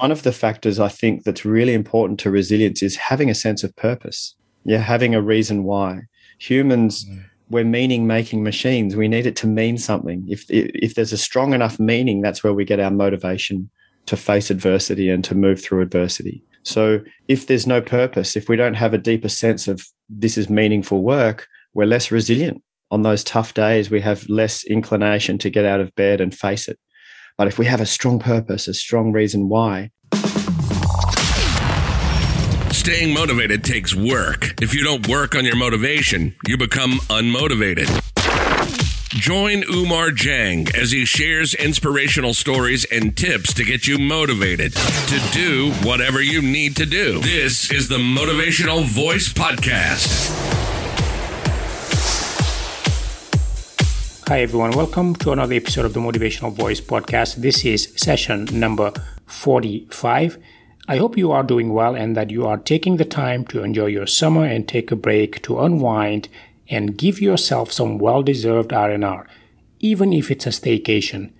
one of the factors I think that's really important to resilience is having a sense of purpose. Yeah, having a reason why. Humans, mm. we're meaning making machines. We need it to mean something. If if there's a strong enough meaning, that's where we get our motivation to face adversity and to move through adversity. So if there's no purpose, if we don't have a deeper sense of this is meaningful work, we're less resilient. On those tough days, we have less inclination to get out of bed and face it. But if we have a strong purpose, a strong reason why, Staying motivated takes work. If you don't work on your motivation, you become unmotivated. Join Oumar Dieng as he shares inspirational stories and tips to get you motivated to do whatever you need to do. This is the Motivational Voice Podcast. Hi, everyone. Welcome to another episode of the Motivational Voice Podcast. This is session number 45. I hope you are doing well and that you are taking the time to enjoy your summer and take a break to unwind and give yourself some well-deserved R&R, even if it's a staycation.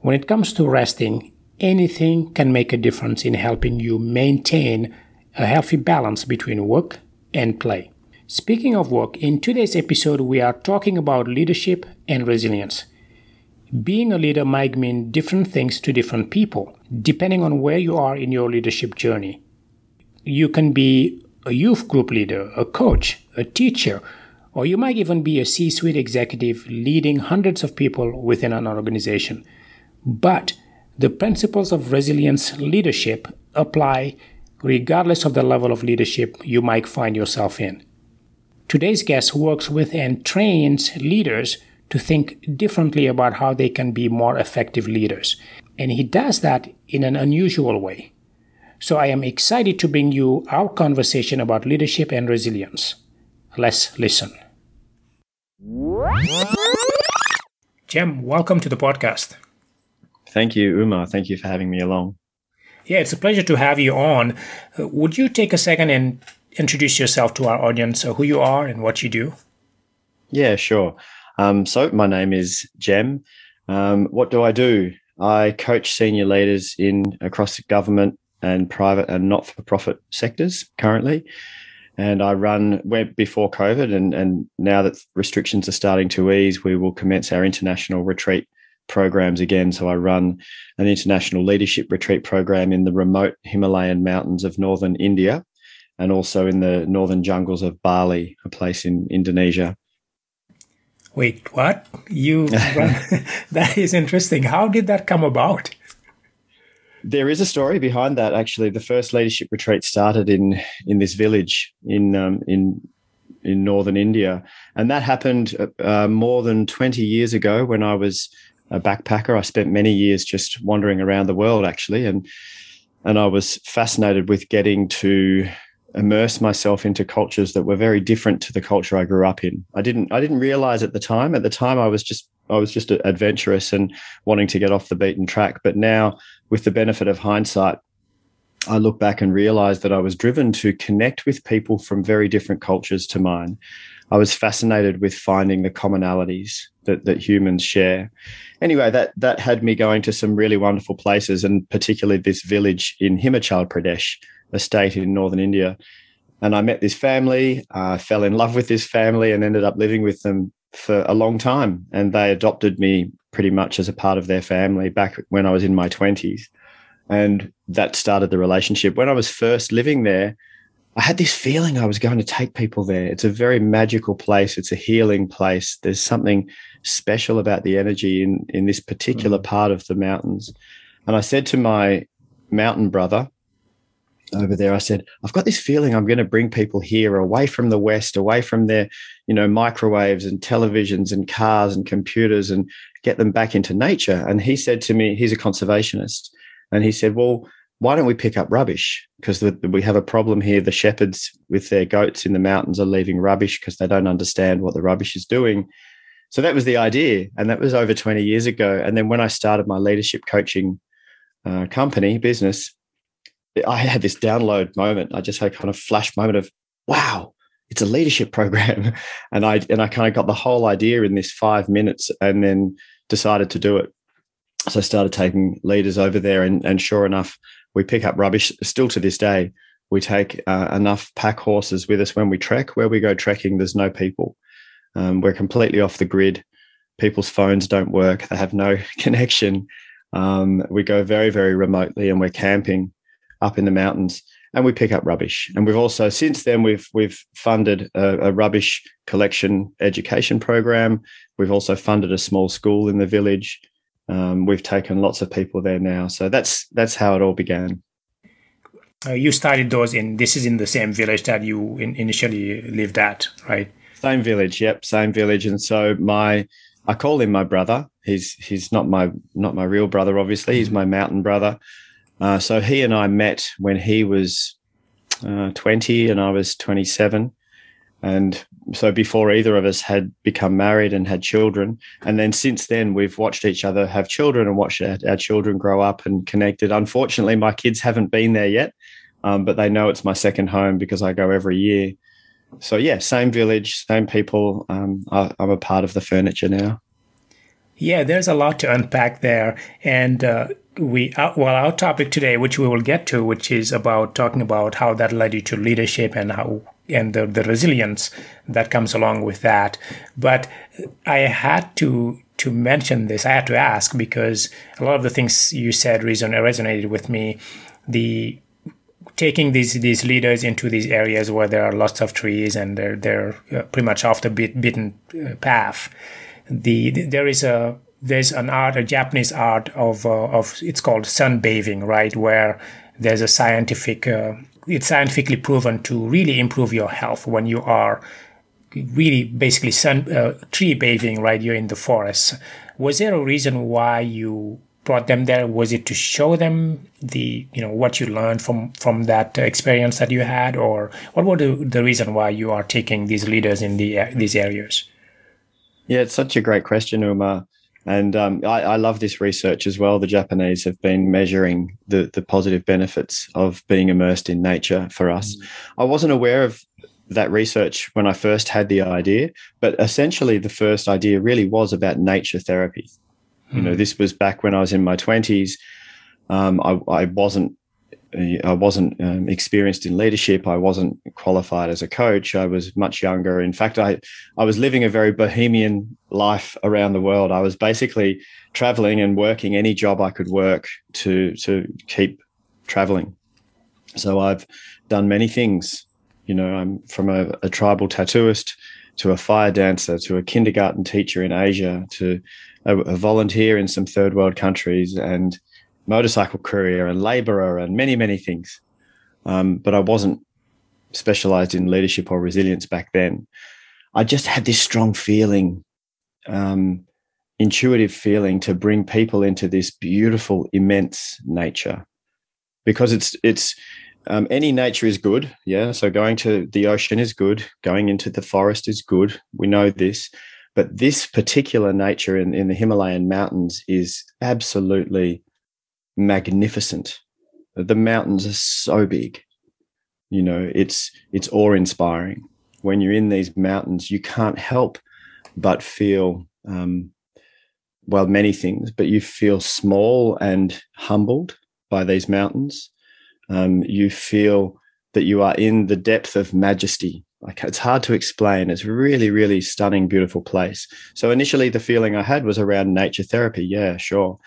When it comes to resting, anything can make a difference in helping you maintain a healthy balance between work and play. Speaking of work, in today's episode, we are talking about leadership and resilience. Being a leader might mean different things to different people, depending on where you are in your leadership journey. You can be a youth group leader, a coach, a teacher, or you might even be a C suite executive leading hundreds of people within an organization. But the principles of resilience leadership apply regardless of the level of leadership you might find yourself in. Today's guest works with and trains leaders to think differently about how they can be more effective leaders. And he does that in an unusual way. So I am excited to bring you our conversation about leadership and resilience. Let's listen. Jem, welcome to the podcast. Thank you, Oumar. Thank you for having me along. Yeah, it's a pleasure to have you on. Uh, would you take a second and introduce yourself to our audience, so who you are and what you do? Yeah, sure. Um, so, my name is Jem. Um, what do I do? I coach senior leaders in across the government and private and not for profit sectors currently and I run went before COVID, and and now that restrictions are starting to ease, we will commence our international retreat programs again. So I run an international leadership retreat program in the remote Himalayan mountains of northern India, and also in the northern jungles of Bali, a place in Indonesia. Wait, what? You that is interesting. How did that come about? There is a story behind that. Actually, the first leadership retreat started in in this village in um, in in northern India, and that happened uh, more than twenty years ago when I was a backpacker. I spent many years just wandering around the world, actually, and and I was fascinated with getting to immerse myself into cultures that were very different to the culture I grew up in. I didn't I didn't realize at the time. At the time, I was just I was just adventurous and wanting to get off the beaten track. But now, with the benefit of hindsight, I look back and realize that I was driven to connect with people from very different cultures to mine. I was fascinated with finding the commonalities that, that humans share. Anyway, that that had me going to some really wonderful places, and particularly this village in Himachal Pradesh, a state in northern India. And I met this family, uh, fell in love with this family, and ended up living with them for a long time. And they adopted me pretty much as a part of their family back when I was in my 20s. And that started the relationship. When I was first living there, I had this feeling I was going to take people there. It's a very magical place. It's a healing place. There's something special about the energy in, in this particular mm. part of the mountains. And I said to my mountain brother, over there, I said, I've got this feeling I'm going to bring people here away from the West, away from their, you know, microwaves and televisions and cars and computers and get them back into nature. And he said to me, he's a conservationist. And he said, well, why don't we pick up rubbish? Because we have a problem here. The shepherds with their goats in the mountains are leaving rubbish because they don't understand what the rubbish is doing. So that was the idea. And that was over 20 years ago. And then when I started my leadership coaching uh, company, business, I had this download moment. I just had a kind of flash moment of, wow, it's a leadership program. And I and I kind of got the whole idea in this five minutes and then decided to do it. So I started taking leaders over there and, and sure enough, we pick up rubbish. Still to this day, we take uh, enough pack horses with us when we trek. Where we go trekking, there's no people. Um, we're completely off the grid. People's phones don't work. They have no connection. Um, we go very, very remotely, and we're camping up in the mountains, and we pick up rubbish. And we've also since then we've we've funded a, a rubbish collection education program. We've also funded a small school in the village. Um, we've taken lots of people there now. So that's that's how it all began. Uh, you started those in this is in the same village that you in, initially lived at, right? Same village, yep, same village. And so my I call him my brother. He's he's not my not my real brother, obviously. He's my mountain brother. Uh, so he and I met when he was uh, 20 and I was 27. And so before either of us had become married and had children. And then since then, we've watched each other have children and watched our, our children grow up and connected. Unfortunately, my kids haven't been there yet, um, but they know it's my second home because I go every year. So, yeah, same village, same people. Um, I, I'm a part of the furniture now. Yeah, there's a lot to unpack there. And, uh, we uh, well our topic today which we will get to which is about talking about how that led you to leadership and how and the, the resilience that comes along with that. But I had to to mention this. I had to ask because a lot of the things you said reson- resonated with me. The taking these these leaders into these areas where there are lots of trees and they're they're uh, pretty much off the beaten uh, path. The, there is a there's an art, a Japanese art of uh, of it's called sunbathing, right, where there's a scientific uh, it's scientifically proven to really improve your health when you are really basically sun uh, tree bathing right? You're in the forest. Was there a reason why you brought them there? Was it to show them the you know what you learned from from that experience that you had? Or what was the, the reason why you are taking these leaders in the these areas? Yeah it's such a great question oumar and um, I, I, love this research as well. The Japanese have been measuring the, the positive benefits of being immersed in nature for us. Mm. I wasn't aware of that research when I first had the idea, but essentially the first idea really was about nature therapy. Mm. You know, mm. this was back when I was in my 20s. Um, I, I wasn't I wasn't um, experienced in leadership. I wasn't qualified as a coach. I was much younger. In fact, I, I was living a very bohemian life around the world. I was basically traveling and working any job I could work to, to keep traveling. So I've done many things. You know, I'm from a, a tribal tattooist to a fire dancer to a kindergarten teacher in Asia to a, a volunteer in some third world countries and motorcycle courier and laborer and many, many things. Um, but I wasn't specialized in leadership or resilience back then. I just had this strong feeling, um, intuitive feeling to bring people into this beautiful, immense nature because it's, it's, um, any nature is good. Yeah. So going to the ocean is good. Going into the forest is good. We know this. But this particular nature in, in the Himalayan mountains is absolutely magnificent. The mountains are so big. You know, it's it's awe inspiring. When you're in these mountains, you can't help but feel um, well many things, but you feel small and humbled by these mountains. Um, you feel that you are in the depth of majesty. Like it's hard to explain. It's really, really stunning, beautiful place. So initially, the feeling I had was around nature therapy. Yeah, sure.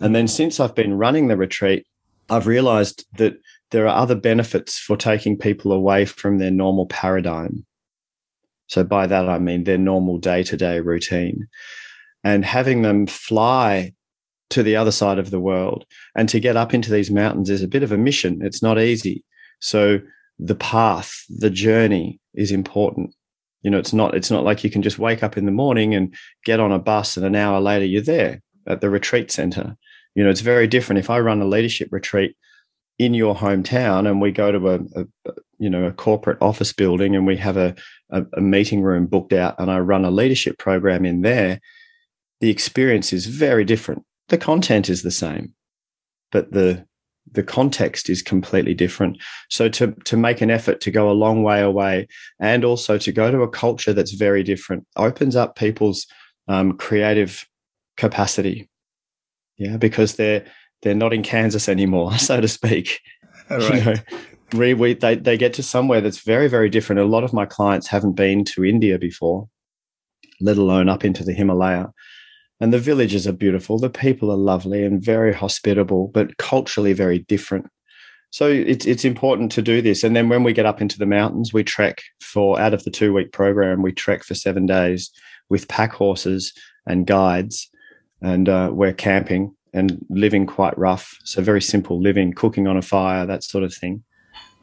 And then since I've been running the retreat, I've realized that there are other benefits for taking people away from their normal paradigm. So by that, I mean their normal day to day routine and having them fly to the other side of the world and to get up into these mountains is a bit of a mission. It's not easy. So the path, the journey is important. You know, it's not, it's not like you can just wake up in the morning and get on a bus and an hour later you're there at the retreat center. You know, it's very different. If I run a leadership retreat in your hometown and we go to a, a you know a corporate office building and we have a, a, a meeting room booked out and I run a leadership program in there, the experience is very different. The content is the same, but the the context is completely different. So to to make an effort to go a long way away and also to go to a culture that's very different opens up people's um, creative capacity yeah because they're they're not in Kansas anymore, so to speak. Right. You know, we, we, they, they get to somewhere that's very, very different. A lot of my clients haven't been to India before, let alone up into the Himalaya. And the villages are beautiful. The people are lovely and very hospitable, but culturally very different. So it's it's important to do this. And then when we get up into the mountains, we trek for out of the two week program, we trek for seven days with pack horses and guides, and uh, we're camping and living quite rough. So very simple living, cooking on a fire, that sort of thing.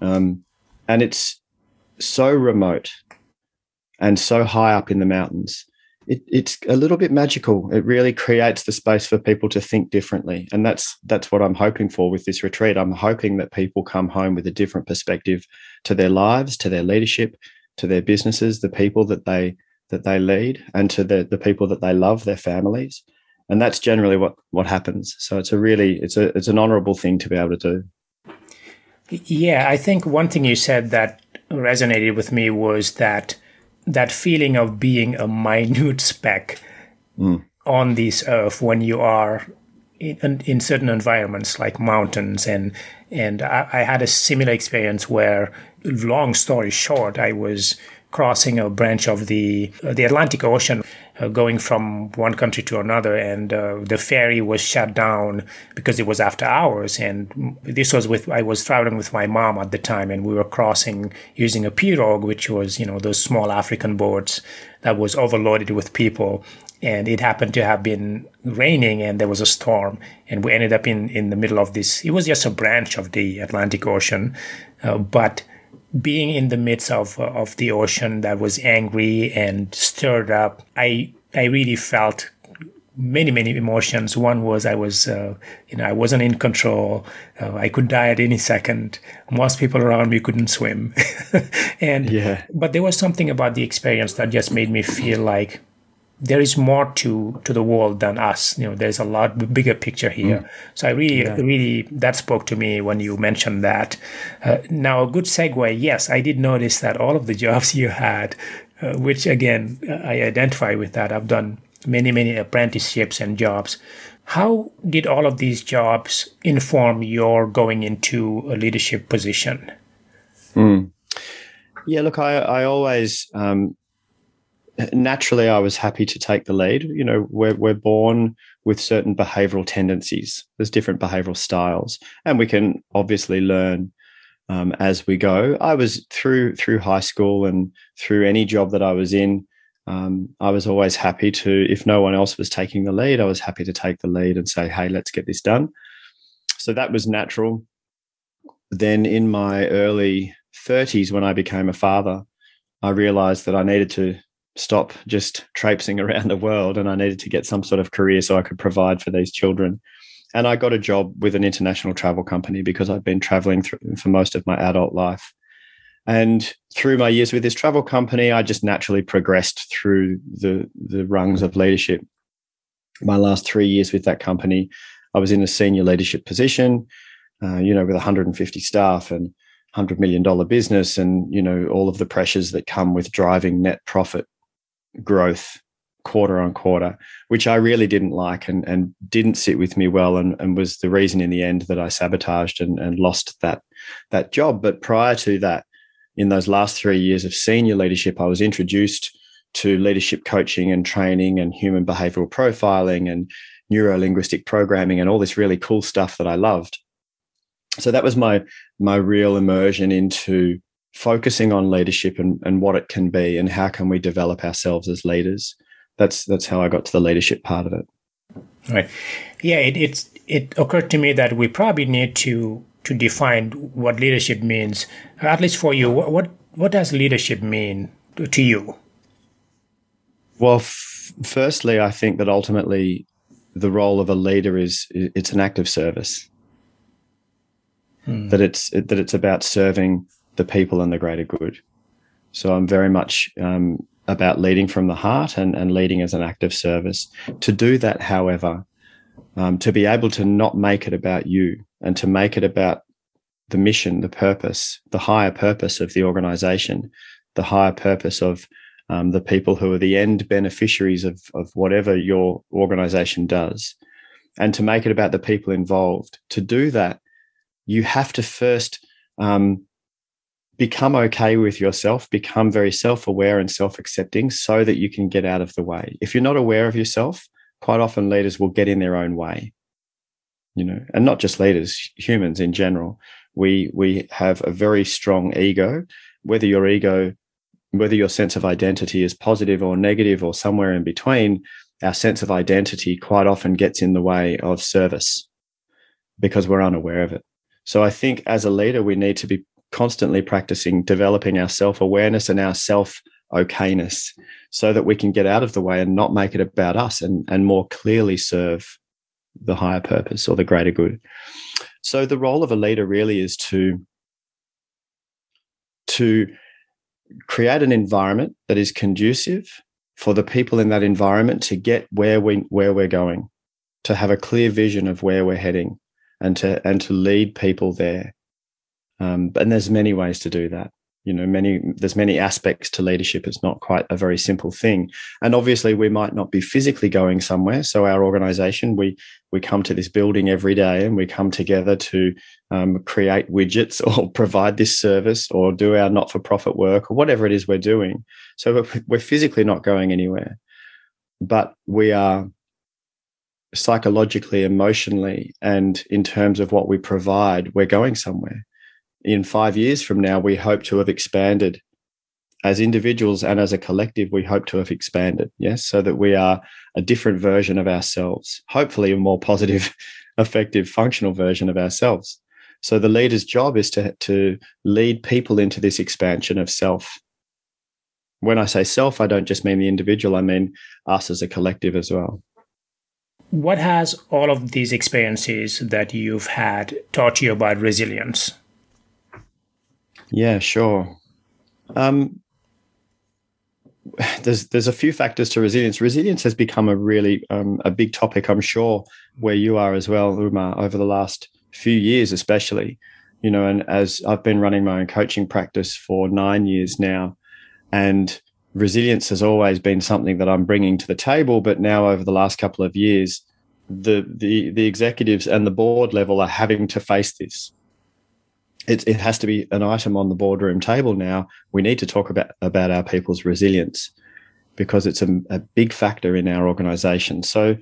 Um, and it's so remote and so high up in the mountains. It, it's a little bit magical. It really creates the space for people to think differently, and that's that's what I'm hoping for with this retreat. I'm hoping that people come home with a different perspective to their lives, to their leadership, to their businesses, the people that they that they lead, and to the the people that they love, their families, and that's generally what what happens. So it's a really it's a it's an honourable thing to be able to do. Yeah, I think one thing you said that resonated with me was that that feeling of being a minute speck mm. on this earth when you are in, in certain environments like mountains and and I, I had a similar experience where long story short i was crossing a branch of the uh, the Atlantic Ocean, uh, going from one country to another, and uh, the ferry was shut down because it was after hours. And this was with I was traveling with my mom at the time, and we were crossing using a pirogue, which was you know those small African boats that was overloaded with people. And it happened to have been raining, and there was a storm, and we ended up in in the middle of this. It was just a branch of the Atlantic Ocean, uh, but being in the midst of of the ocean that was angry and stirred up, I I really felt many many emotions. One was I was uh, you know I wasn't in control. Uh, I could die at any second. Most people around me couldn't swim, and yeah. But there was something about the experience that just made me feel like there is more to to the world than us. You know, there's a lot bigger picture here. Mm. So I really, yeah. really that spoke to me when you mentioned that. Uh, now, a good segue. Yes, I did notice that all of the jobs you had, uh, which again I identify with that. I've done many, many apprenticeships and jobs. How did all of these jobs inform your going into a leadership position? Mm. Yeah, look, I I always um, naturally I was happy to take the lead. You know, we're we're born with certain behavioral tendencies. There's different behavioral styles, and we can obviously learn um, as we go. I was through through high school and through any job that I was in. Um, I was always happy to, if no one else was taking the lead, I was happy to take the lead and say, "Hey, let's get this done." So that was natural. Then in my early 30s, when I became a father, I realized that I needed to stop just traipsing around the world and I needed to get some sort of career so I could provide for these children. And I got a job with an international travel company because I'd been traveling for most of my adult life. And through my years with this travel company, I just naturally progressed through the, the rungs of leadership. My last three years with that company, I was in a senior leadership position, uh, you know, with 150 staff and $100 million business and, you know, all of the pressures that come with driving net profit growth quarter on quarter, which I really didn't like and, and didn't sit with me well and, and was the reason in the end that I sabotaged and, and lost that that job. But prior to that, in those last three years of senior leadership, I was introduced to leadership coaching and training and human behavioral profiling and neuro linguistic programming and all this really cool stuff that I loved. So that was my my real immersion into focusing on leadership and, and what it can be and how can we develop ourselves as leaders. That's that's how I got to the leadership part of it. Right. Yeah, it it's it occurred to me that we probably need to to define what leadership means. At least for you, what what does leadership mean to you? Well, f- firstly, I think that ultimately the role of a leader is it's an act of service. Hmm. That it's that it's about serving the people and the greater good. So I'm very much um, about leading from the heart and, and leading as an act of service. To do that, however, um, to be able to not make it about you and to make it about the mission, the purpose, the higher purpose of the organization, the higher purpose of um, the people who are the end beneficiaries of, of whatever your organization does. and to make it about the people involved. To do that, you have to first um, become okay with yourself, become very self aware and self accepting so that you can get out of the way. If you're not aware of yourself, quite often leaders will get in their own way. You know, and not just leaders, humans in general. We we have a very strong ego. Whether your ego, whether your sense of identity is positive or negative or somewhere in between, our sense of identity quite often gets in the way of service because we're unaware of it. So I think as a leader, we need to be constantly practicing developing our self awareness and our self okayness so that we can get out of the way and not make it about us and, and more clearly serve the higher purpose or the greater good. So the role of a leader really is to to create an environment that is conducive for the people in that environment to get where we where we're going, to have a clear vision of where we're heading, and to and to lead people there. Um, and there's many ways to do that. You know, many there's many aspects to leadership. It's not quite a very simple thing. And obviously, we might not be physically going somewhere. So our organisation, we we come to this building every day, and we come together to um, create widgets or provide this service or do our not-for-profit work or whatever it is we're doing. So we're physically not going anywhere, but we are psychologically, emotionally, and in terms of what we provide, we're going somewhere in five years from now, we hope to have expanded as individuals and as a collective. We hope to have expanded, yes, so that we are a different version of ourselves, hopefully, a more positive, effective, functional version of ourselves. So the leader's job is to, to lead people into this expansion of self. When I say self, I don't just mean the individual, I mean us as a collective as well. What has all of these experiences that you've had taught you about resilience? Yeah, sure. Um, there's there's a few factors to resilience. Resilience has become a really um, a big topic, I'm sure, where you are as well, Oumar, over the last few years, especially. You know, and as I've been running my own coaching practice for nine years now, and resilience has always been something that I'm bringing to the table. But now, over the last couple of years, the the the executives and the board level are having to face this it, it has to be an item on the boardroom table now. We need to talk about, about our people's resilience because it's a, a big factor in our organization. So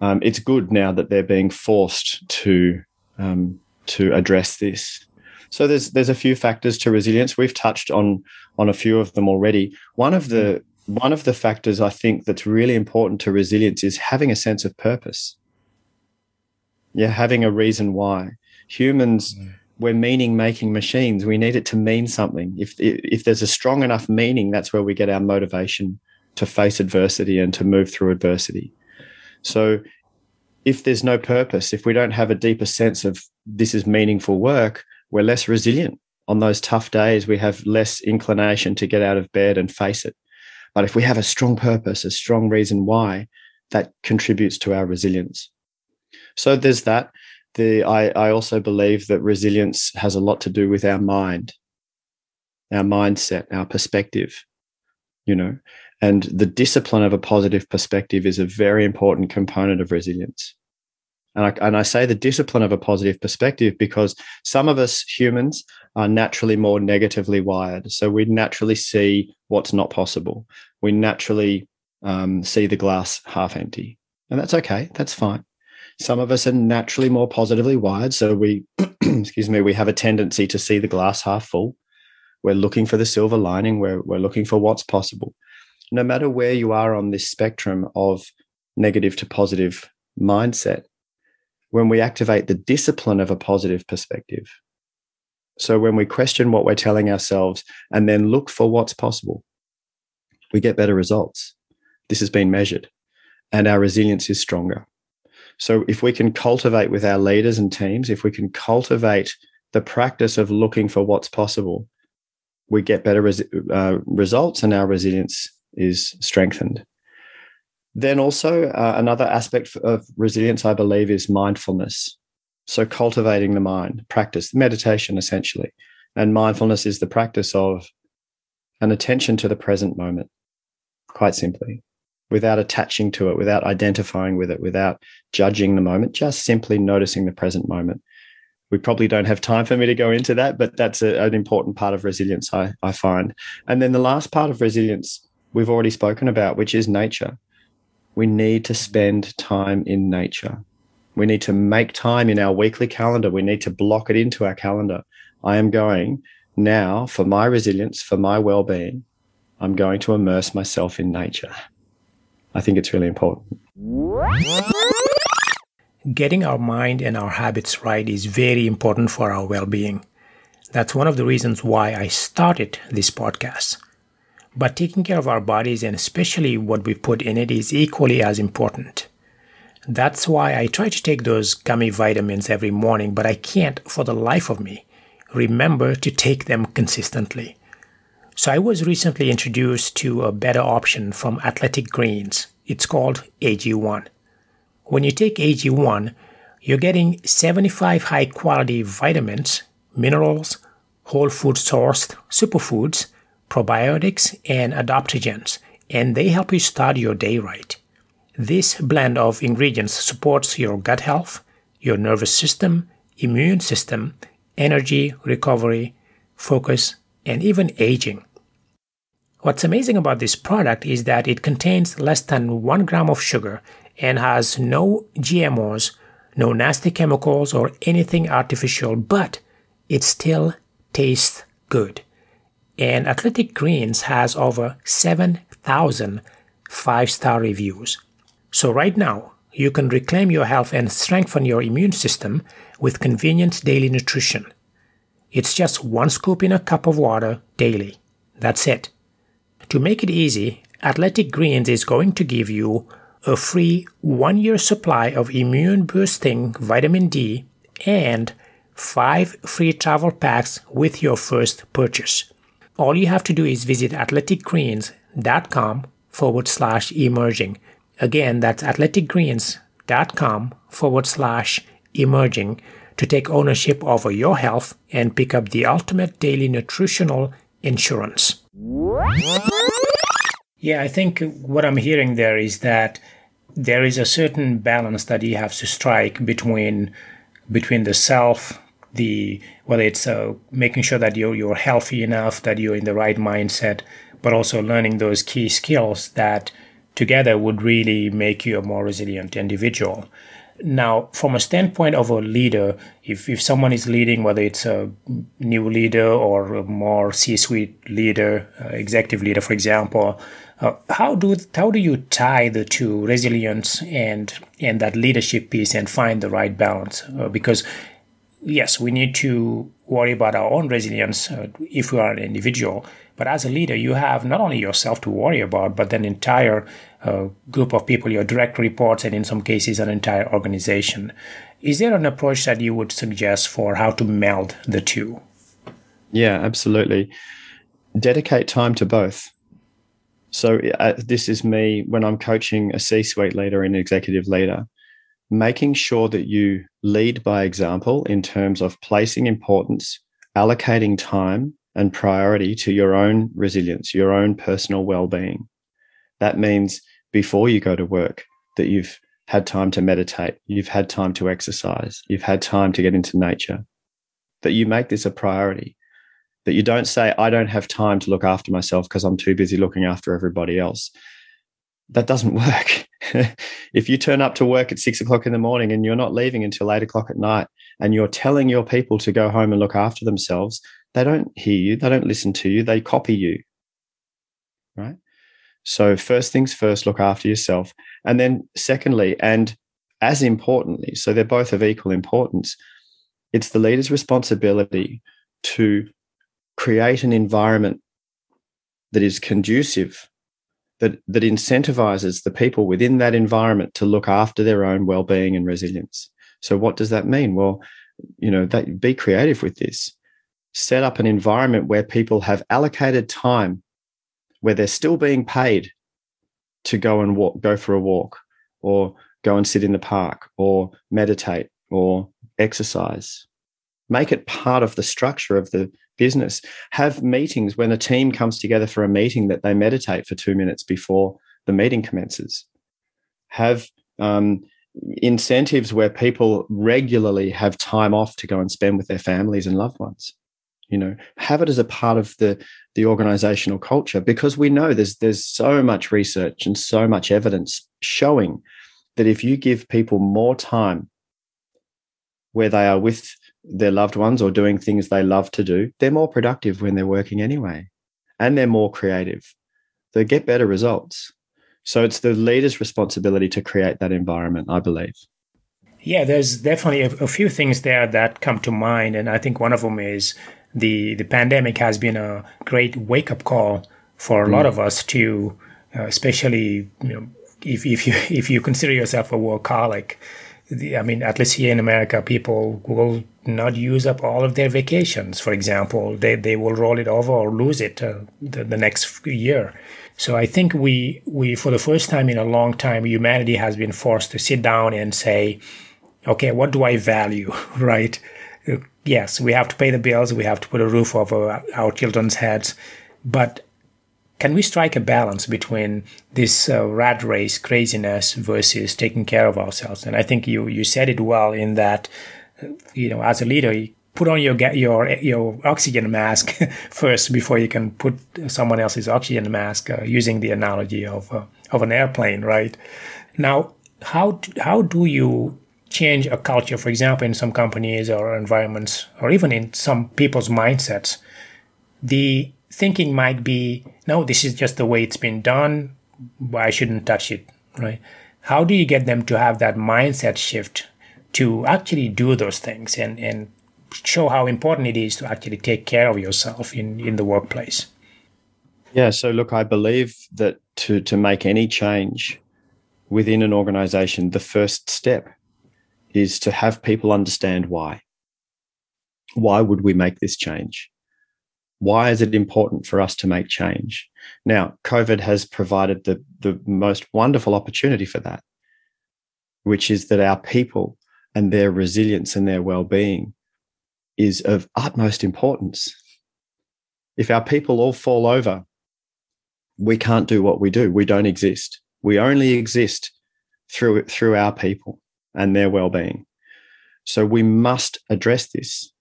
um, it's good now that they're being forced to um, to address this. So there's there's a few factors to resilience. We've touched on on a few of them already. One of the one of the factors I think that's really important to resilience is having a sense of purpose. Yeah, having a reason why. Humans mm we're meaning making machines. We need it to mean something. If if there's a strong enough meaning, that's where we get our motivation to face adversity and to move through adversity. So if there's no purpose, if we don't have a deeper sense of this is meaningful work, we're less resilient. On those tough days, we have less inclination to get out of bed and face it. But if we have a strong purpose, a strong reason why, that contributes to our resilience. So there's that the I, I also believe that resilience has a lot to do with our mind, our mindset, our perspective, you know, and the discipline of a positive perspective is a very important component of resilience. And I, and I say the discipline of a positive perspective because some of us humans are naturally more negatively wired. So we naturally see what's not possible. We naturally um, see the glass half empty. And that's okay. That's fine. Some of us are naturally more positively wired. So we, excuse me, we have a tendency to see the glass half full. We're looking for the silver lining. We're, we're looking for what's possible. No matter where you are on this spectrum of negative to positive mindset, when we activate the discipline of a positive perspective, so when we question what we're telling ourselves and then look for what's possible, we get better results. This has been measured and our resilience is stronger. So if we can cultivate with our leaders and teams, if we can cultivate the practice of looking for what's possible, we get better res- uh, results and our resilience is strengthened. Then also uh, another aspect of resilience, I believe, is mindfulness. So cultivating the mind, practice, meditation essentially. And mindfulness is the practice of an attention to the present moment, quite simply. Without attaching to it, without identifying with it, without judging the moment, just simply noticing the present moment. We probably don't have time for me to go into that, but that's a, an important part of resilience, I, I find. And then the last part of resilience we've already spoken about, which is nature. We need to spend time in nature. We need to make time in our weekly calendar. We need to block it into our calendar. I am going now for my resilience, for my well being. I'm going to immerse myself in nature. I think it's really important. Getting our mind and our habits right is very important for our well being. That's one of the reasons why I started this podcast. But taking care of our bodies and especially what we put in it is equally as important. That's why I try to take those gummy vitamins every morning, but I can't for the life of me remember to take them consistently. So I was recently introduced to a better option from Athletic Greens. It's called AG1. When you take AG1, you're getting 75 high quality vitamins, minerals, whole food sourced superfoods, probiotics, and adaptogens, and they help you start your day right. This blend of ingredients supports your gut health, your nervous system, immune system, energy, recovery, focus, and even aging. What's amazing about this product is that it contains less than 1 gram of sugar and has no GMOs, no nasty chemicals or anything artificial, but it still tastes good. And Athletic Greens has over 7,000 five star reviews. So, right now, you can reclaim your health and strengthen your immune system with convenient daily nutrition. It's just one scoop in a cup of water daily. That's it. To make it easy, Athletic Greens is going to give you a free one year supply of immune boosting vitamin D and five free travel packs with your first purchase. All you have to do is visit athleticgreens.com forward slash emerging. Again, that's athleticgreens.com forward slash emerging to take ownership over your health and pick up the ultimate daily nutritional insurance. Yeah, I think what I'm hearing there is that there is a certain balance that you have to strike between between the self, the whether it's uh, making sure that you're you're healthy enough, that you're in the right mindset, but also learning those key skills that together would really make you a more resilient individual. Now, from a standpoint of a leader, if, if someone is leading, whether it's a new leader or a more C-suite leader, uh, executive leader, for example, uh, how do how do you tie the two, resilience and and that leadership piece, and find the right balance? Uh, because yes, we need to worry about our own resilience uh, if we are an individual, but as a leader, you have not only yourself to worry about, but an entire uh, group of people, your direct reports, and in some cases, an entire organization. Is there an approach that you would suggest for how to meld the two? Yeah, absolutely. Dedicate time to both. So, uh, this is me when I'm coaching a C suite leader and executive leader, making sure that you lead by example in terms of placing importance, allocating time and priority to your own resilience, your own personal well being. That means before you go to work that you've had time to meditate, you've had time to exercise, you've had time to get into nature, that you make this a priority, that you don't say, I don't have time to look after myself because I'm too busy looking after everybody else. That doesn't work. if you turn up to work at six o'clock in the morning and you're not leaving until eight o'clock at night and you're telling your people to go home and look after themselves, they don't hear you, they don't listen to you, they copy you. Right? So, first things first, look after yourself. And then, secondly, and as importantly, so they're both of equal importance, it's the leader's responsibility to create an environment that is conducive, that, that incentivizes the people within that environment to look after their own well being and resilience. So, what does that mean? Well, you know, that, be creative with this. Set up an environment where people have allocated time where they're still being paid to go and walk, go for a walk, or go and sit in the park, or meditate, or exercise. Make it part of the structure of the business. Have meetings when a team comes together for a meeting that they meditate for two minutes before the meeting commences. Have um, incentives where people regularly have time off to go and spend with their families and loved ones. You know, have it as a part of the the organizational culture because we know there's there's so much research and so much evidence showing that if you give people more time where they are with their loved ones or doing things they love to do, they're more productive when they're working anyway. And they're more creative. They get better results. So it's the leader's responsibility to create that environment, I believe. Yeah, there's definitely a, a, few things there that come to mind, and I think one of them is the the pandemic has been a great wake up call for a mm. lot of us to, uh, especially you know, if if you if you consider yourself a workaholic, the, I mean, at least here in America, people will not use up all of their vacations. For example, they, they will roll it over or lose it uh, the, the next year. So I think we, we, for the first time in a long time, humanity has been forced to sit down and say, okay, what do I value, right? Yes, we have to pay the bills. We have to put a roof over our children's heads. But can we strike a balance between this uh, rat race craziness versus taking care of ourselves? And I think you, you said it well in that you know, as a leader, you put on your your your oxygen mask first before you can put someone else's oxygen mask. Uh, using the analogy of uh, of an airplane, right? Now, how how do you change a culture, for example, in some companies or environments, or even in some people's mindsets? The thinking might be, no, this is just the way it's been done. I shouldn't touch it, right? How do you get them to have that mindset shift to actually do those things and, and show how important it is to actually take care of yourself in, in the workplace. Yeah, so look, I believe that to, to make any change within an organization, the first step is to have people understand why. Why would we make this change? Why is it important for us to make change? Now, COVID has provided the, the most wonderful opportunity for that, which is that our people and their resilience and their well-being is of utmost importance. If our people all fall over, we can't do what we do. We don't exist. We only exist through through our people and their well-being. So we must address this.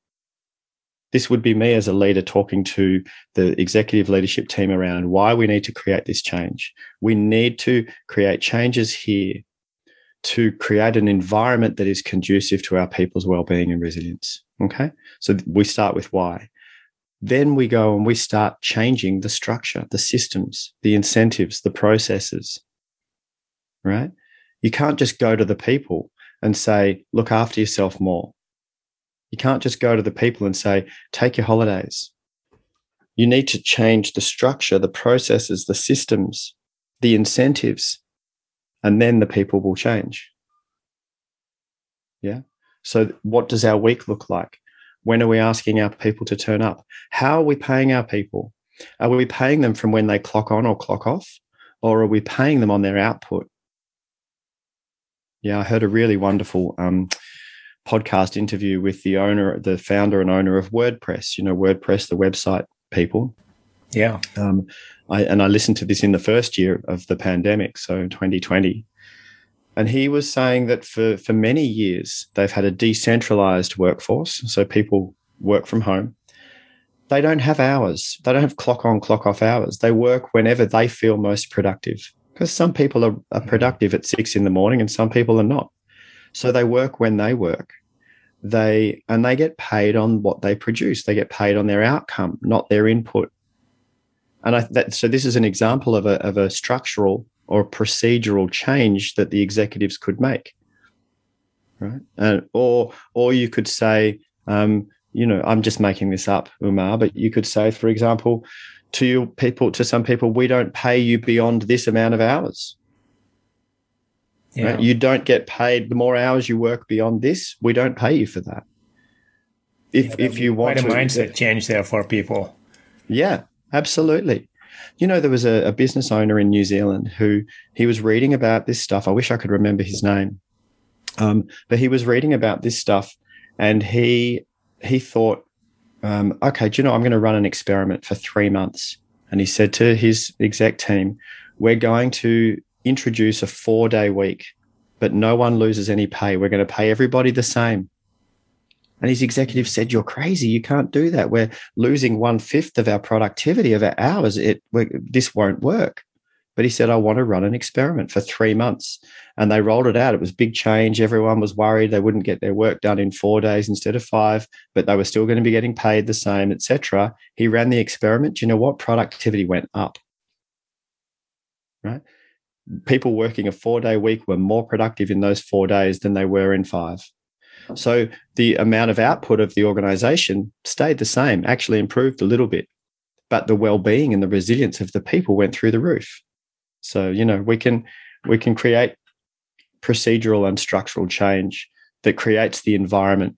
This would be me as a leader talking to the executive leadership team around why we need to create this change. We need to create changes here to create an environment that is conducive to our people's well-being and resilience okay so we start with why then we go and we start changing the structure the systems the incentives the processes right you can't just go to the people and say look after yourself more you can't just go to the people and say take your holidays you need to change the structure the processes the systems the incentives and then the people will change. Yeah. So, what does our week look like? When are we asking our people to turn up? How are we paying our people? Are we paying them from when they clock on or clock off? Or are we paying them on their output? Yeah, I heard a really wonderful um, podcast interview with the owner, the founder and owner of WordPress, you know, WordPress, the website people. Yeah. Um, I, and I listened to this in the first year of the pandemic, so 2020. And he was saying that for, for many years, they've had a decentralized workforce. So people work from home. They don't have hours. They don't have clock on, clock off hours. They work whenever they feel most productive. Because some people are, are productive at six in the morning and some people are not. So they work when they work. They and they get paid on what they produce. They get paid on their outcome, not their input and I, that, so this is an example of a, of a structural or procedural change that the executives could make, right? And, or or you could say, um, you know, I'm just making this up, Oumar, but you could say, for example, to your people, to some people, we don't pay you beyond this amount of hours. Yeah. Right? You don't get paid the more hours you work beyond this. We don't pay you for that. If yeah, if you want quite a mindset change there for people. Yeah, Absolutely. You know, there was a, a, business owner in New Zealand who he was reading about this stuff. I wish I could remember his name. Um, but he was reading about this stuff and he he thought, um, okay, do you know, I'm going to run an experiment for three months. And he said to his exec team, we're going to introduce a four day week, but no one loses any pay. We're going to pay everybody the same. And his executive said, You're crazy. You can't do that. We're losing one fifth of our productivity of our hours. It, this won't work. But he said, I want to run an experiment for three months. And they rolled it out. It was big change. Everyone was worried they wouldn't get their work done in four days instead of five, but they were still going to be getting paid the same, etc. He ran the experiment. Do you know what? Productivity went up. Right? People working a four day week were more productive in those four days than they were in five. So the amount of output of the organization stayed the same, actually improved a little bit, but the well being and the resilience of the people went through the roof. So, you know, we can we can create procedural and structural change that creates the environment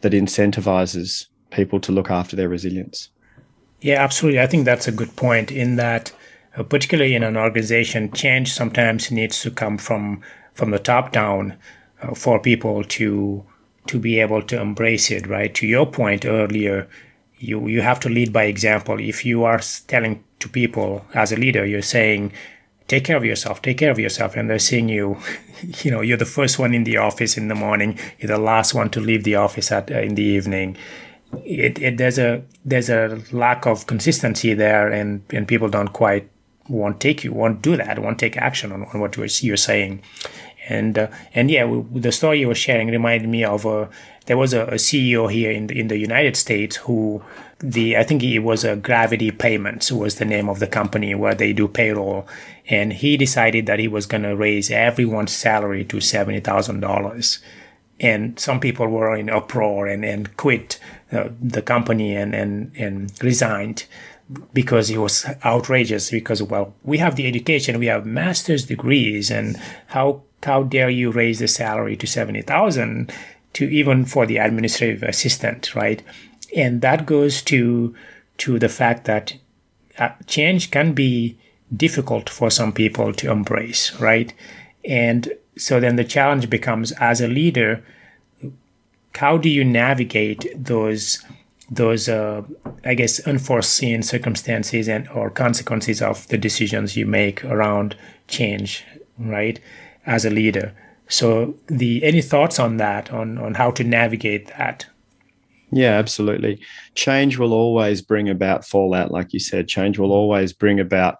that incentivizes people to look after their resilience. Yeah, absolutely. I think that's a good point in that uh, particularly in an organization change sometimes needs to come from from the top down uh, for people to to be able to embrace it, right? To your point earlier, you you have to lead by example. If you are telling to people as a leader, you're saying take care of yourself, take care of yourself. And they're seeing you, you know, you're the first one in the office in the morning, you're the last one to leave the office at, uh, in the evening. It, it, there's a there's a lack of consistency there, and, and people don't quite won't take you won't do that won't take action on, on what you're, you're saying and uh, and yeah we, the story you were sharing reminded me of a there was a, a CEO here in the, in the United States who the I think it was a Gravity Payments was the name of the company where they do payroll, and he decided that he was going to raise everyone's salary to seventy thousand dollars, and some people were in uproar and and quit uh, the company and and and resigned because it was outrageous because well we have the education we have master's degrees and how how dare you raise the salary to 70,000 to even for the administrative assistant, right? And that goes to to the fact that uh, change can be difficult for some people to embrace, right? And so then the challenge becomes as a leader, how do you navigate those those uh, I guess unforeseen circumstances and or consequences of the decisions you make around change, right? As a leader. So, the any thoughts on that, on on how to navigate that? Yeah, absolutely. Change will always bring about fallout, like you said. Change will always bring about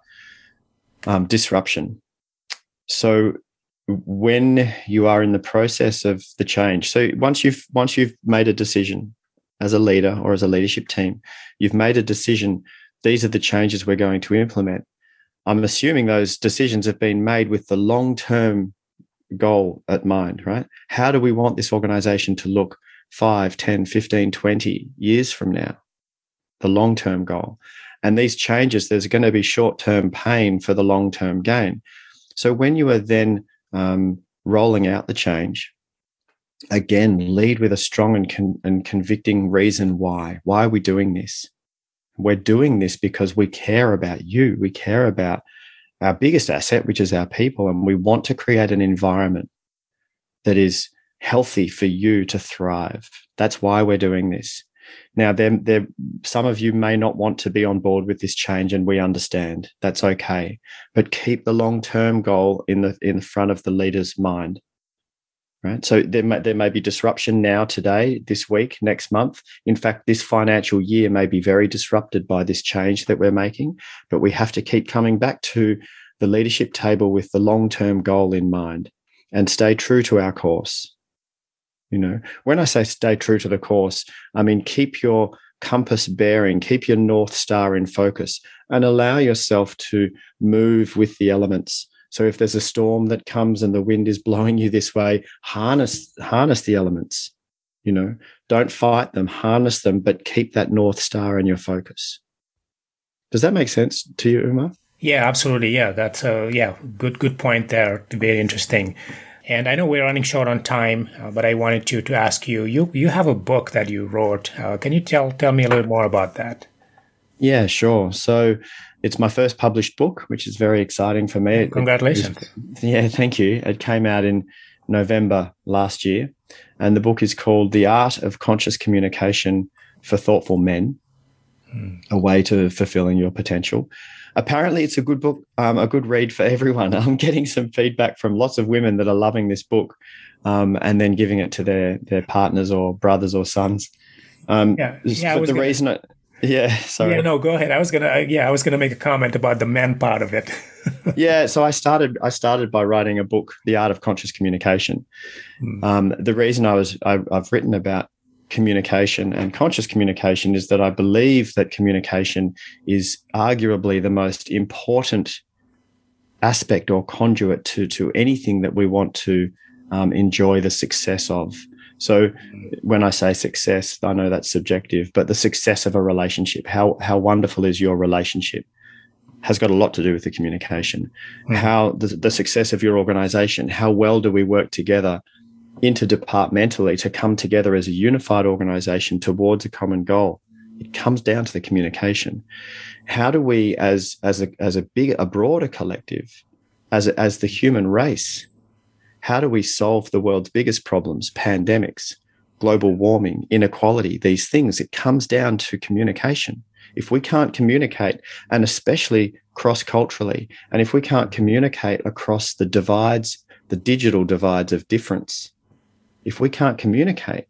um, disruption. So, when you are in the process of the change, so once you've once you've made a decision as a leader or as a leadership team, you've made a decision. These are the changes we're going to implement. I'm assuming those decisions have been made with the long term goal at mind, right? How do we want this organization to look 5, 10, 15, 20 years from now? The long term goal. And these changes, there's going to be short term pain for the long term gain. So when you are then um, rolling out the change, again, lead with a strong and, con- and convicting reason why. Why are we doing this? We're doing this because we care about you. We care about our biggest asset, which is our people. And we want to create an environment that is healthy for you to thrive. That's why we're doing this. Now, there, there, some of you may not want to be on board with this change, and we understand. That's okay. But keep the long-term goal in the in front of the leader's mind right? So there may, there may be disruption now, today, this week, next month. In fact, this financial year may be very disrupted by this change that we're making, but we have to keep coming back to the leadership table with the long term goal in mind and stay true to our course. You know, when I say stay true to the course, I mean keep your compass bearing, keep your North Star in focus, and allow yourself to move with the elements so if there's a storm that comes and the wind is blowing you this way, harness harness the elements. You know, don't fight them, harness them, but keep that north star in your focus. Does that make sense to you, Oumar? Yeah, absolutely. Yeah, that's a yeah, good good point there. Very interesting. And I know we're running short on time, uh, but I wanted to to ask you. You you have a book that you wrote. Uh, can you tell tell me a little more about that? Yeah, sure. So it's my first published book, which is very exciting for me. Congratulations. It, it, yeah, thank you. It came out in November last year. And the book is called The Art of Conscious Communication for Thoughtful Men. mm. a way to fulfilling your potential. Apparently, it's a good book, um, a good read for everyone. I'm getting some feedback from lots of women that are loving this book, um, and then giving it to their their partners or brothers or sons. Um, yeah, yeah. But the gonna, reason, I, yeah, sorry. Yeah, no, go ahead. I was gonna, yeah, I was gonna make a comment about the men part of it. yeah, so I started, I started by writing a book, The Art of Conscious Communication. Mm. Um, the reason I was, I, I've written about communication and conscious communication is that I believe that communication is arguably the most important aspect or conduit to to anything that we want to um, enjoy the success of. So when I say success, I know that's subjective, but the success of a relationship, how how wonderful is your relationship, has got a lot to do with the communication. Mm-hmm. How the, the success of your organization, how well do we work together interdepartmentally to come together as a unified organization towards a common goal? It comes down to the communication. How do we, as as a as a big a broader collective, as a, as the human race, how do we solve the world's biggest problems, pandemics, global warming, inequality, these things? It comes down to communication. If we can't communicate, and especially cross culturally, and if we can't communicate across the divides, the digital divides of difference, if we can't communicate,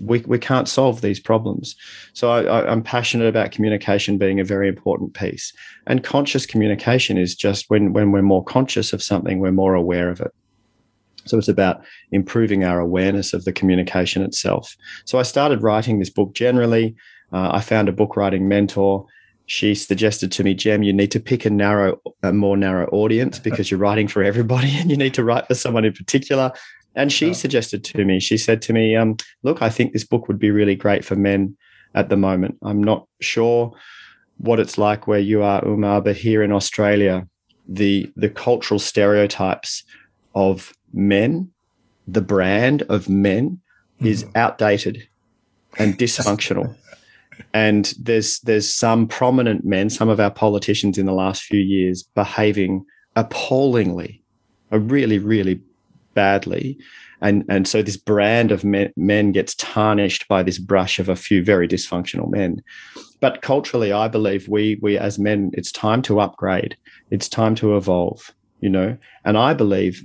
we, we can't solve these problems. So I, I'm passionate about communication being a very important piece. And conscious communication is just when, when we're more conscious of something, we're more aware of it. So it's about improving our awareness of the communication itself. So I started writing this book generally. Uh, I found a book writing mentor. She suggested to me, Jem, you need to pick a narrow, a more narrow audience because you're writing for everybody and you need to write for someone in particular. And she oh. suggested to me, she said to me, um, look, I think this book would be really great for men at the moment. I'm not sure what it's like where you are, Oumar, but here in Australia, the the cultural stereotypes of men, the brand of men is mm. outdated and dysfunctional. and there's there's some prominent men, some of our politicians in the last few years behaving appallingly, a really, really badly. And, and so this brand of men, men gets tarnished by this brush of a few very dysfunctional men. But culturally, I believe we we as men, it's time to upgrade. It's time to evolve, you know. And I believe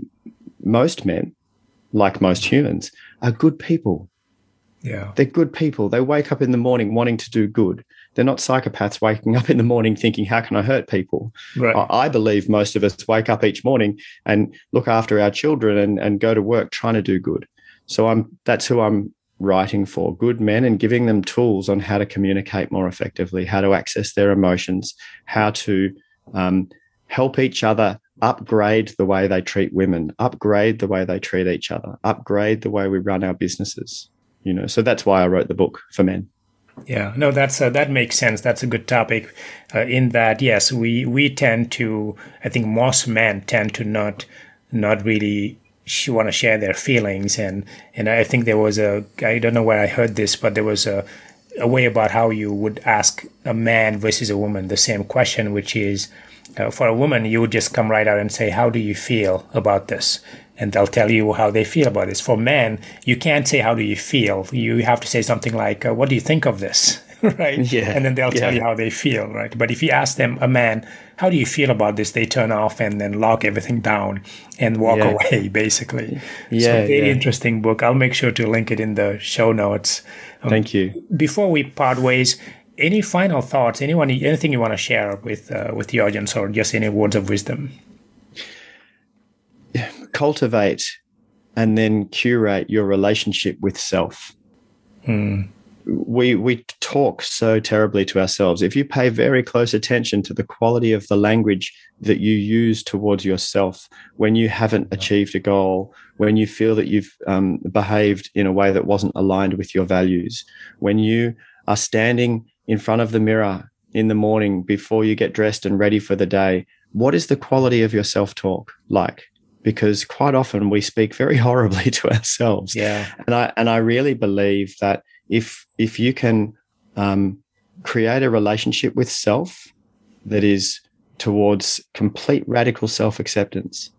most men, like most humans, are good people. Yeah. They're good people. They wake up in the morning wanting to do good. They're not psychopaths waking up in the morning thinking, how can I hurt people? Right. I believe most of us wake up each morning and look after our children and, and go to work trying to do good. So I'm that's who I'm writing for good men and giving them tools on how to communicate more effectively, how to access their emotions, how to um, help each other upgrade the way they treat women, upgrade the way they treat each other, upgrade the way we run our businesses. You know, so that's why I wrote the book for men. Yeah, no, that's uh, that makes sense. That's a good topic. Uh, in that, yes, we we tend to. I think most men tend to not not really want to share their feelings, and and I think there was a. I don't know where I heard this, but there was a a way about how you would ask a man versus a woman the same question, which is uh, for a woman, you would just come right out and say, How do you feel about this? And they'll tell you how they feel about this. For men, you can't say, How do you feel? You have to say something like, uh, What do you think of this? right? Yeah. And then they'll yeah. tell you how they feel, right? But if you ask them, a man, how do you feel about this? They turn off and then lock everything down and walk yeah. away, basically. Yeah. So, very yeah. interesting book. I'll make sure to link it in the show notes. Um, Thank you. Before we part ways, any final thoughts? Anyone, anything you want to share with uh, with the audience, or just any words of wisdom? Cultivate and then curate your relationship with self. Hmm. We we talk so terribly to ourselves. If you pay very close attention to the quality of the language that you use towards yourself when you haven't achieved a goal, when you feel that you've um, behaved in a way that wasn't aligned with your values, when you are standing in front of the mirror in the morning before you get dressed and ready for the day, what is the quality of your self talk like? Because quite often we speak very horribly to ourselves. Yeah. And I and I really believe that if if you can um, create a relationship with self that is towards complete radical self acceptance,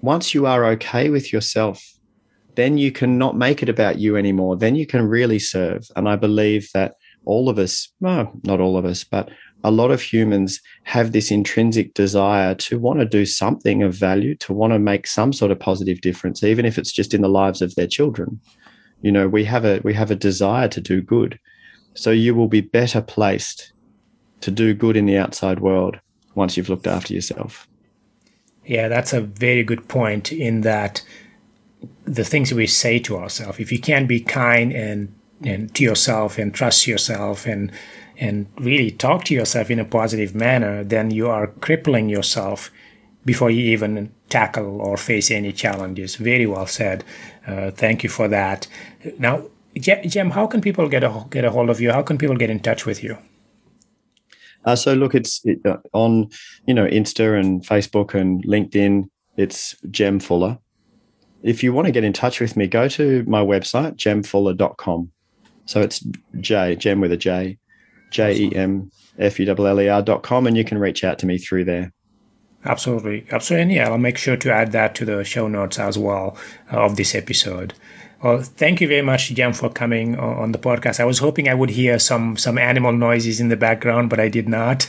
once you are okay with yourself, then you can not make it about you anymore. Then you can really serve. And I believe that all of us, well, not all of us, but a lot of humans have this intrinsic desire to want to do something of value, to want to make some sort of positive difference, even if it's just in the lives of their children. You know, we have a we have a desire to do good. So you will be better placed to do good in the outside world once you've looked after yourself. Yeah, that's a very good point in that the things we say to ourselves, if you can't be kind and, and to yourself and trust yourself and and really talk to yourself in a positive manner, then you are crippling yourself before you even tackle or face any challenges. Very well said. Uh, thank you for that. Now, Jem, how can people get a get a hold of you? How can people get in touch with you? Uh, so look, it's it, uh, on you know Insta and Facebook and LinkedIn. It's Jem Fuller. If you want to get in touch with me, go to my website jemfuller.com. So it's J Jem with a J, J E M F U L L E R dot com, and you can reach out to me through there. Absolutely, absolutely. And yeah, I'll make sure to add that to the show notes as well uh, of this episode. Well, thank you very much, Jem, for coming on the podcast. I was hoping I would hear some some animal noises in the background, but I did not.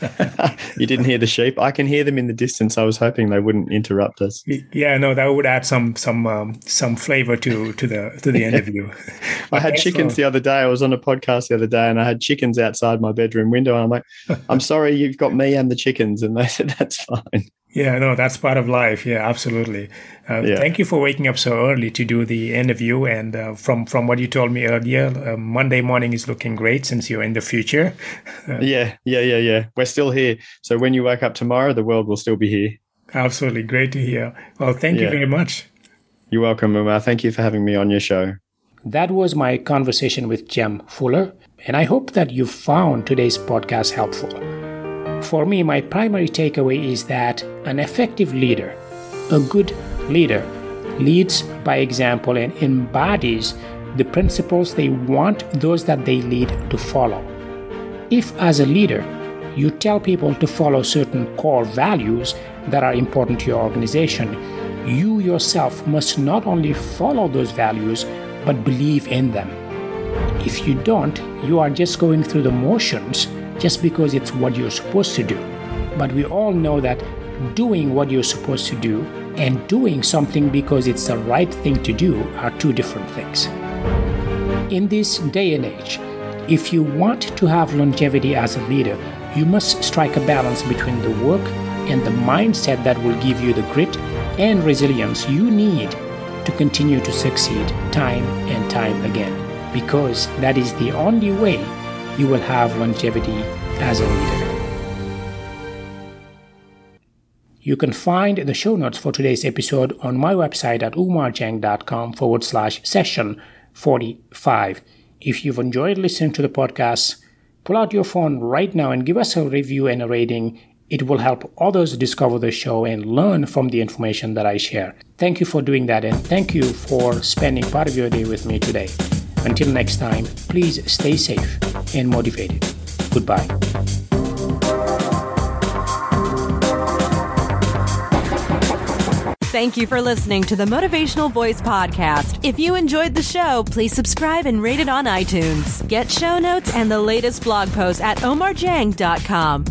you didn't hear the sheep. I can hear them in the distance. I was hoping they wouldn't interrupt us. Yeah, no, that would add some some um, some flavor to to the to the interview. I had chickens for... the other day. I was on a podcast the other day, and I had chickens outside my bedroom window. And I'm like, "I'm sorry, you've got me and the chickens," and they said, "That's fine." Yeah, no, that's part of life. Yeah, absolutely. Uh, yeah. Thank you for waking up so early to do the interview. And uh, from from what you told me earlier, uh, Monday morning is looking great since you're in the future. yeah, yeah, yeah, yeah. We're still here. So when you wake up tomorrow, the world will still be here. Absolutely, great to hear. Well, thank yeah. you very much. You're welcome, Oumar. Thank you for having me on your show. That was my conversation with Jem Fuller, and I hope that you found today's podcast helpful. For me, my primary takeaway is that an effective leader, a good leader, leads by example and embodies the principles they want those that they lead to follow. If, as a leader, you tell people to follow certain core values that are important to your organization, you yourself must not only follow those values but believe in them. If you don't, you are just going through the motions just because it's what you're supposed to do. But we all know that doing what you're supposed to do and doing something because it's the right thing to do are two different things. In this day and age, if you want to have longevity as a leader, you must strike a balance between the work and the mindset that will give you the grit and resilience you need to continue to succeed time and time again, because that is the only way you will have longevity as a leader. You can find the show notes for today's episode on my website at oumardieng.com forward slash session 45. If you've enjoyed listening to the podcast, pull out your phone right now and give us a review and a rating. It will help others discover the show and learn from the information that I share. Thank you for doing that and thank you for spending part of your day with me today. Until next time, please stay safe and motivated. Goodbye. Thank you for listening to the Motivational Voice Podcast. If you enjoyed the show, please subscribe and rate it on iTunes. Get show notes and the latest blog posts at oumardieng.com.